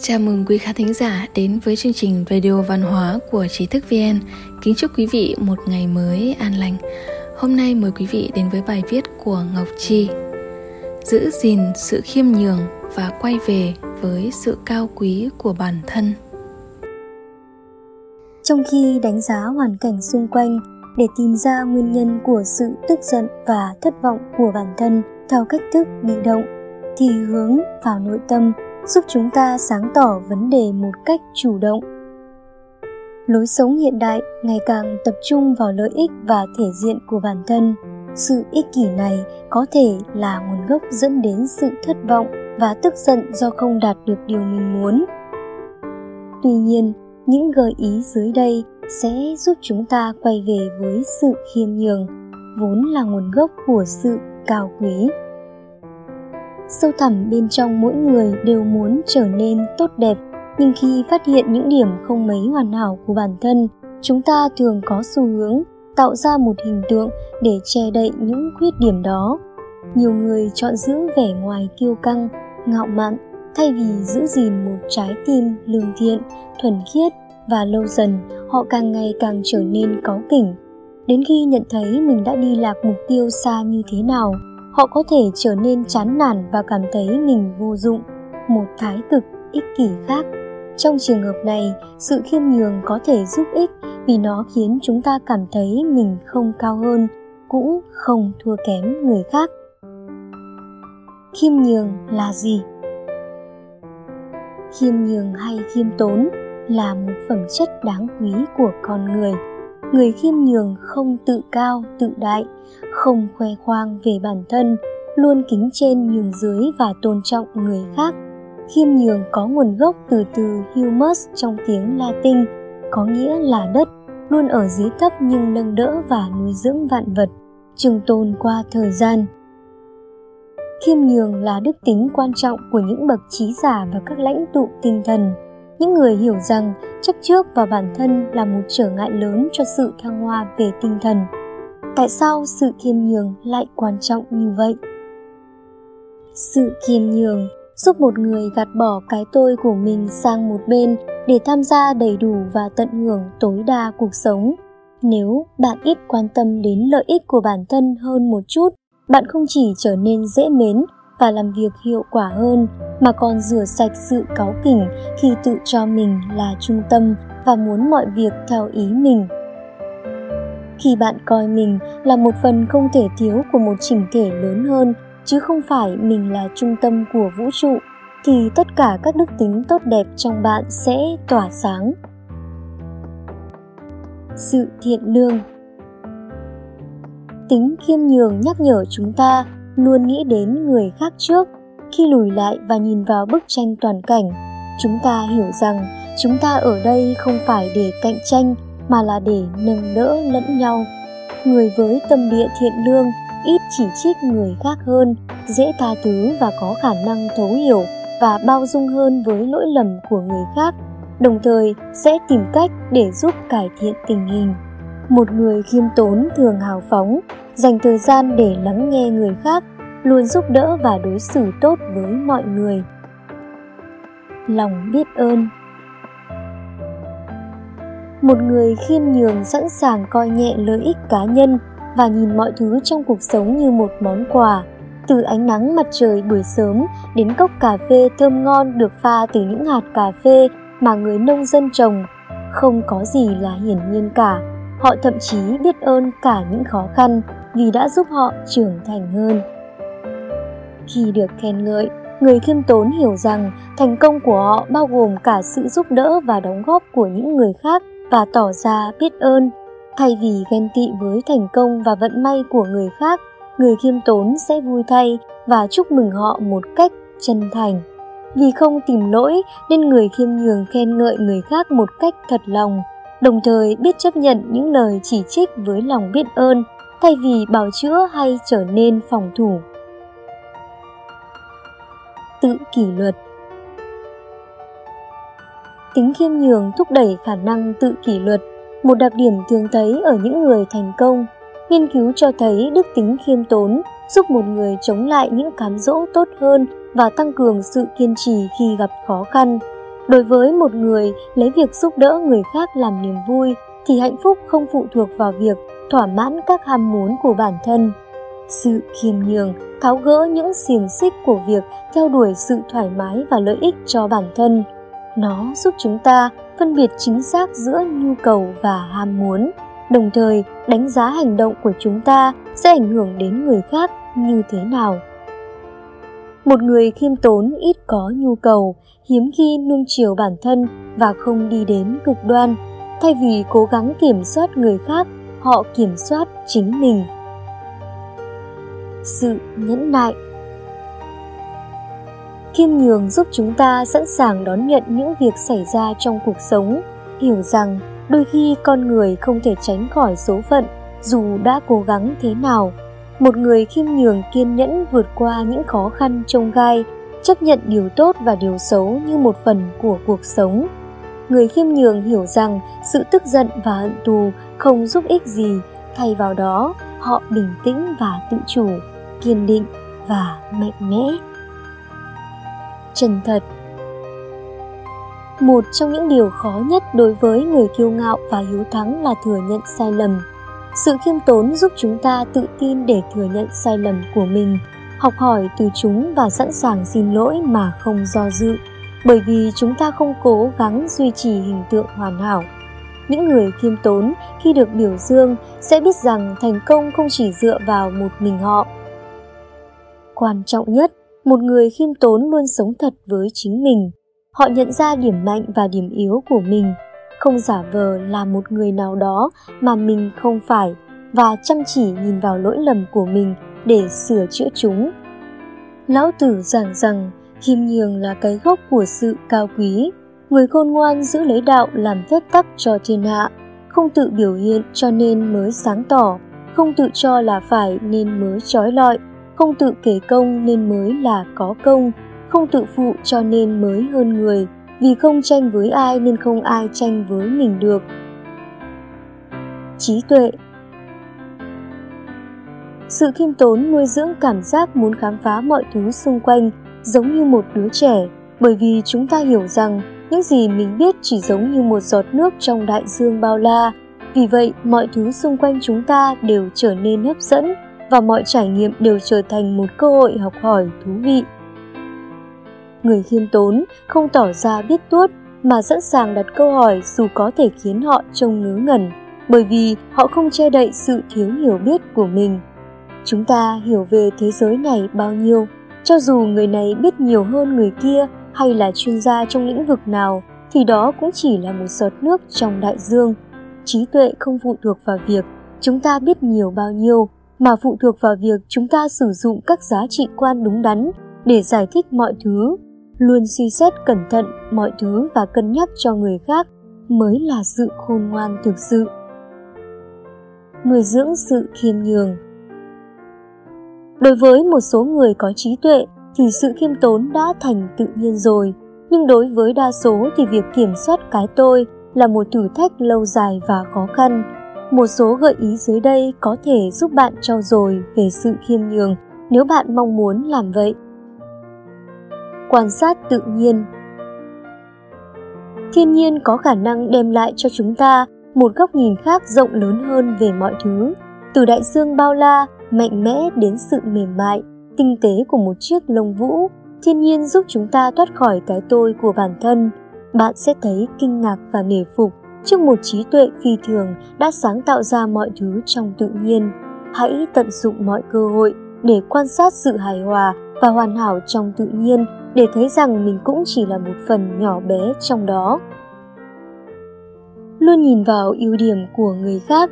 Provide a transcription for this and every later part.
Chào mừng quý khán thính giả đến với chương trình Radio Văn hóa của Trí thức VN. Kính chúc quý vị một ngày mới an lành. Hôm nay mời quý vị đến với bài viết của Ngọc Chi. Giữ gìn sự khiêm nhường và quay về với sự cao quý của bản thân. Trong khi đánh giá hoàn cảnh xung quanh, để tìm ra nguyên nhân của sự tức giận và thất vọng của bản thân theo cách thức bị động, thì hướng vào nội tâm giúp chúng ta sáng tỏ vấn đề một cách chủ động. Lối sống hiện đại ngày càng tập trung vào lợi ích và thể diện của bản thân. Sự ích kỷ này có thể là nguồn gốc dẫn đến sự thất vọng và tức giận do không đạt được điều mình muốn. Tuy nhiên, những gợi ý dưới đây sẽ giúp chúng ta quay về với sự khiêm nhường, vốn là nguồn gốc của sự cao quý sâu thẳm bên trong mỗi người đều muốn trở nên tốt đẹp. Nhưng khi phát hiện những điểm không mấy hoàn hảo của bản thân, chúng ta thường có xu hướng tạo ra một hình tượng để che đậy những khuyết điểm đó. Nhiều người chọn giữ vẻ ngoài kiêu căng, ngạo mạn, thay vì giữ gìn một trái tim lương thiện, thuần khiết và lâu dần, họ càng ngày càng trở nên cáu kỉnh. Đến khi nhận thấy mình đã đi lạc mục tiêu xa như thế nào họ có thể trở nên chán nản và cảm thấy mình vô dụng. Một thái cực, ích kỷ khác. Trong trường hợp này, sự khiêm nhường có thể giúp ích vì nó khiến chúng ta cảm thấy mình không cao hơn, cũng không thua kém người khác. Khiêm nhường là gì? Khiêm nhường hay khiêm tốn là một phẩm chất đáng quý của con người người khiêm nhường không tự cao, tự đại, không khoe khoang về bản thân, luôn kính trên nhường dưới và tôn trọng người khác. Khiêm nhường có nguồn gốc từ từ humus trong tiếng latin, có nghĩa là đất, luôn ở dưới thấp nhưng nâng đỡ và nuôi dưỡng vạn vật, trường tồn qua thời gian. Khiêm nhường là đức tính quan trọng của những bậc trí giả và các lãnh tụ tinh thần những người hiểu rằng chấp trước vào bản thân là một trở ngại lớn cho sự thăng hoa về tinh thần. Tại sao sự khiêm nhường lại quan trọng như vậy? Sự khiêm nhường giúp một người gạt bỏ cái tôi của mình sang một bên để tham gia đầy đủ và tận hưởng tối đa cuộc sống. Nếu bạn ít quan tâm đến lợi ích của bản thân hơn một chút, bạn không chỉ trở nên dễ mến và làm việc hiệu quả hơn, mà còn rửa sạch sự cáu kỉnh khi tự cho mình là trung tâm và muốn mọi việc theo ý mình. Khi bạn coi mình là một phần không thể thiếu của một chỉnh thể lớn hơn, chứ không phải mình là trung tâm của vũ trụ, thì tất cả các đức tính tốt đẹp trong bạn sẽ tỏa sáng. Sự thiện lương. Tính khiêm nhường nhắc nhở chúng ta luôn nghĩ đến người khác trước. Khi lùi lại và nhìn vào bức tranh toàn cảnh, chúng ta hiểu rằng chúng ta ở đây không phải để cạnh tranh, mà là để nâng đỡ lẫn nhau. Người với tâm địa thiện lương ít chỉ trích người khác hơn, dễ tha thứ và có khả năng thấu hiểu và bao dung hơn với lỗi lầm của người khác, đồng thời sẽ tìm cách để giúp cải thiện tình hình. Một người khiêm tốn thường hào phóng dành thời gian để lắng nghe người khác, luôn giúp đỡ và đối xử tốt với mọi người. Lòng biết ơn. Một người khiêm nhường, sẵn sàng coi nhẹ lợi ích cá nhân và nhìn mọi thứ trong cuộc sống như một món quà. Từ ánh nắng mặt trời buổi sớm đến cốc cà phê thơm ngon được pha từ những hạt cà phê mà người nông dân trồng, không có gì là hiển nhiên cả. Họ thậm chí biết ơn cả những khó khăn vì đã giúp họ trưởng thành hơn. Khi được khen ngợi, người khiêm tốn hiểu rằng thành công của họ bao gồm cả sự giúp đỡ và đóng góp của những người khác và tỏ ra biết ơn. Thay vì ghen tị với thành công và vận may của người khác, người khiêm tốn sẽ vui thay và chúc mừng họ một cách chân thành. Vì không tìm lỗi nên người khiêm nhường khen ngợi người khác một cách thật lòng, đồng thời biết chấp nhận những lời chỉ trích với lòng biết ơn thay vì bào chữa hay trở nên phòng thủ. Tự kỷ luật. Tính khiêm nhường thúc đẩy khả năng tự kỷ luật, một đặc điểm thường thấy ở những người thành công. Nghiên cứu cho thấy đức tính khiêm tốn giúp một người chống lại những cám dỗ tốt hơn và tăng cường sự kiên trì khi gặp khó khăn. Đối với một người, lấy việc giúp đỡ người khác làm niềm vui thì hạnh phúc không phụ thuộc vào việc thỏa mãn các ham muốn của bản thân. Sự khiêm nhường tháo gỡ những xiềng xích của việc theo đuổi sự thoải mái và lợi ích cho bản thân. Nó giúp chúng ta phân biệt chính xác giữa nhu cầu và ham muốn, đồng thời đánh giá hành động của chúng ta sẽ ảnh hưởng đến người khác như thế nào. Một người khiêm tốn ít có nhu cầu, hiếm khi nuông chiều bản thân và không đi đến cực đoan. Thay vì cố gắng kiểm soát người khác, họ kiểm soát chính mình. Sự nhẫn nại. Khiêm nhường giúp chúng ta sẵn sàng đón nhận những việc xảy ra trong cuộc sống, hiểu rằng đôi khi con người không thể tránh khỏi số phận dù đã cố gắng thế nào. Một người khiêm nhường kiên nhẫn vượt qua những khó khăn trông gai chấp nhận điều tốt và điều xấu như một phần của cuộc sống người khiêm nhường hiểu rằng sự tức giận và hận thù không giúp ích gì. Thay vào đó, họ bình tĩnh và tự chủ, kiên định và mạnh mẽ. Chân thật. Một trong những điều khó nhất đối với người kiêu ngạo và hiếu thắng là thừa nhận sai lầm. Sự khiêm tốn giúp chúng ta tự tin để thừa nhận sai lầm của mình, học hỏi từ chúng và sẵn sàng xin lỗi mà không do dự bởi vì chúng ta không cố gắng duy trì hình tượng hoàn hảo. Những người khiêm tốn khi được biểu dương sẽ biết rằng thành công không chỉ dựa vào một mình họ. Quan trọng nhất, một người khiêm tốn luôn sống thật với chính mình. Họ nhận ra điểm mạnh và điểm yếu của mình. Không giả vờ là một người nào đó mà mình không phải và chăm chỉ nhìn vào lỗi lầm của mình để sửa chữa chúng. Lão Tử giảng rằng khiêm nhường là cái gốc của sự cao quý, người khôn ngoan giữ lấy đạo làm phép tắc cho thiên hạ, không tự biểu hiện cho nên mới sáng tỏ, không tự cho là phải nên mới trói lọi, không tự kể công nên mới là có công, không tự phụ cho nên mới hơn người, vì không tranh với ai nên không ai tranh với mình được. Trí tuệ. Sự khiêm tốn nuôi dưỡng cảm giác muốn khám phá mọi thứ xung quanh giống như một đứa trẻ, bởi vì chúng ta hiểu rằng những gì mình biết chỉ giống như một giọt nước trong đại dương bao la. Vì vậy, mọi thứ xung quanh chúng ta đều trở nên hấp dẫn và mọi trải nghiệm đều trở thành một cơ hội học hỏi thú vị. Người khiêm tốn không tỏ ra biết tuốt mà sẵn sàng đặt câu hỏi dù có thể khiến họ trông ngớ ngẩn, bởi vì họ không che đậy sự thiếu hiểu biết của mình. Chúng ta hiểu về thế giới này bao nhiêu? Cho dù người này biết nhiều hơn người kia hay là chuyên gia trong lĩnh vực nào, thì đó cũng chỉ là một giọt nước trong đại dương. Trí tuệ không phụ thuộc vào việc chúng ta biết nhiều bao nhiêu, mà phụ thuộc vào việc chúng ta sử dụng các giá trị quan đúng đắn để giải thích mọi thứ. Luôn suy xét cẩn thận mọi thứ và cân nhắc cho người khác mới là sự khôn ngoan thực sự. Nuôi dưỡng sự khiêm nhường đối với một số người có trí tuệ thì sự khiêm tốn đã thành tự nhiên rồi. Nhưng đối với đa số thì việc kiểm soát cái tôi là một thử thách lâu dài và khó khăn. Một số gợi ý dưới đây có thể giúp bạn trau dồi về sự khiêm nhường nếu bạn mong muốn làm vậy. Quan sát tự nhiên. Thiên nhiên có khả năng đem lại cho chúng ta một góc nhìn khác rộng lớn hơn về mọi thứ. Từ đại dương bao la mạnh mẽ đến sự mềm mại, tinh tế của một chiếc lông vũ, thiên nhiên giúp chúng ta thoát khỏi cái tôi của bản thân. Bạn sẽ thấy kinh ngạc và nể phục trước một trí tuệ phi thường đã sáng tạo ra mọi thứ trong tự nhiên. Hãy tận dụng mọi cơ hội để quan sát sự hài hòa và hoàn hảo trong tự nhiên để thấy rằng mình cũng chỉ là một phần nhỏ bé trong đó. Luôn nhìn vào ưu điểm của người khác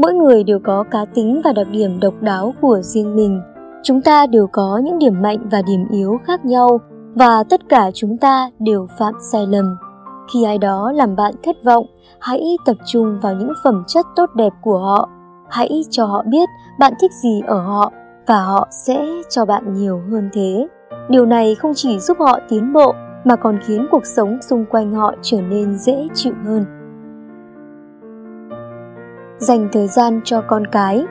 mỗi người đều có cá tính và đặc điểm độc đáo của riêng mình. Chúng ta đều có những điểm mạnh và điểm yếu khác nhau, và tất cả chúng ta đều phạm sai lầm. Khi ai đó làm bạn thất vọng, hãy tập trung vào những phẩm chất tốt đẹp của họ. Hãy cho họ biết bạn thích gì ở họ, và họ sẽ cho bạn nhiều hơn thế. Điều này không chỉ giúp họ tiến bộ, mà còn khiến cuộc sống xung quanh họ trở nên dễ chịu hơn dành thời gian cho con cái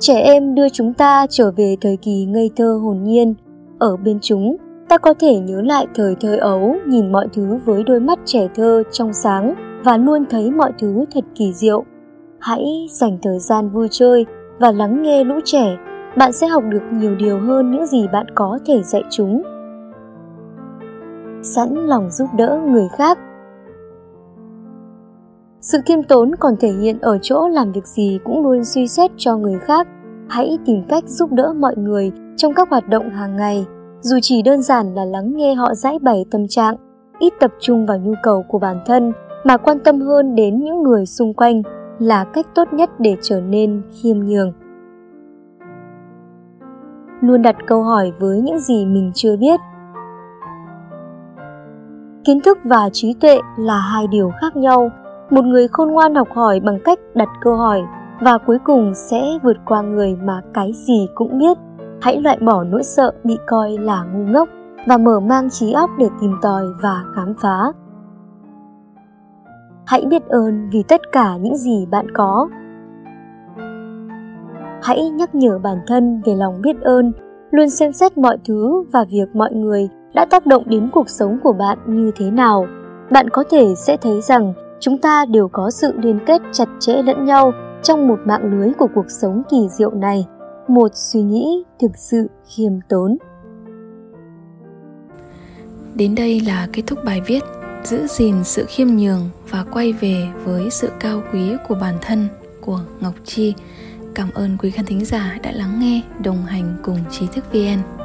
Trẻ em đưa chúng ta trở về thời kỳ ngây thơ hồn nhiên. Ở bên chúng, ta có thể nhớ lại thời thơ ấu, nhìn mọi thứ với đôi mắt trẻ thơ trong sáng và luôn thấy mọi thứ thật kỳ diệu. Hãy dành thời gian vui chơi và lắng nghe lũ trẻ, bạn sẽ học được nhiều điều hơn những gì bạn có thể dạy chúng. Sẵn lòng giúp đỡ người khác sự khiêm tốn còn thể hiện ở chỗ làm việc gì cũng luôn suy xét cho người khác. Hãy tìm cách giúp đỡ mọi người trong các hoạt động hàng ngày, dù chỉ đơn giản là lắng nghe họ giải bày tâm trạng, ít tập trung vào nhu cầu của bản thân mà quan tâm hơn đến những người xung quanh là cách tốt nhất để trở nên khiêm nhường. Luôn đặt câu hỏi với những gì mình chưa biết. Kiến thức và trí tuệ là hai điều khác nhau một người khôn ngoan học hỏi bằng cách đặt câu hỏi và cuối cùng sẽ vượt qua người mà cái gì cũng biết. Hãy loại bỏ nỗi sợ bị coi là ngu ngốc và mở mang trí óc để tìm tòi và khám phá. Hãy biết ơn vì tất cả những gì bạn có. Hãy nhắc nhở bản thân về lòng biết ơn, luôn xem xét mọi thứ và việc mọi người đã tác động đến cuộc sống của bạn như thế nào. Bạn có thể sẽ thấy rằng chúng ta đều có sự liên kết chặt chẽ lẫn nhau trong một mạng lưới của cuộc sống kỳ diệu này. Một suy nghĩ thực sự khiêm tốn. Đến đây là kết thúc bài viết giữ gìn sự khiêm nhường và quay về với sự cao quý của bản thân của ngọc chi. Cảm ơn quý khán thính giả đã lắng nghe, đồng hành cùng trí thức vn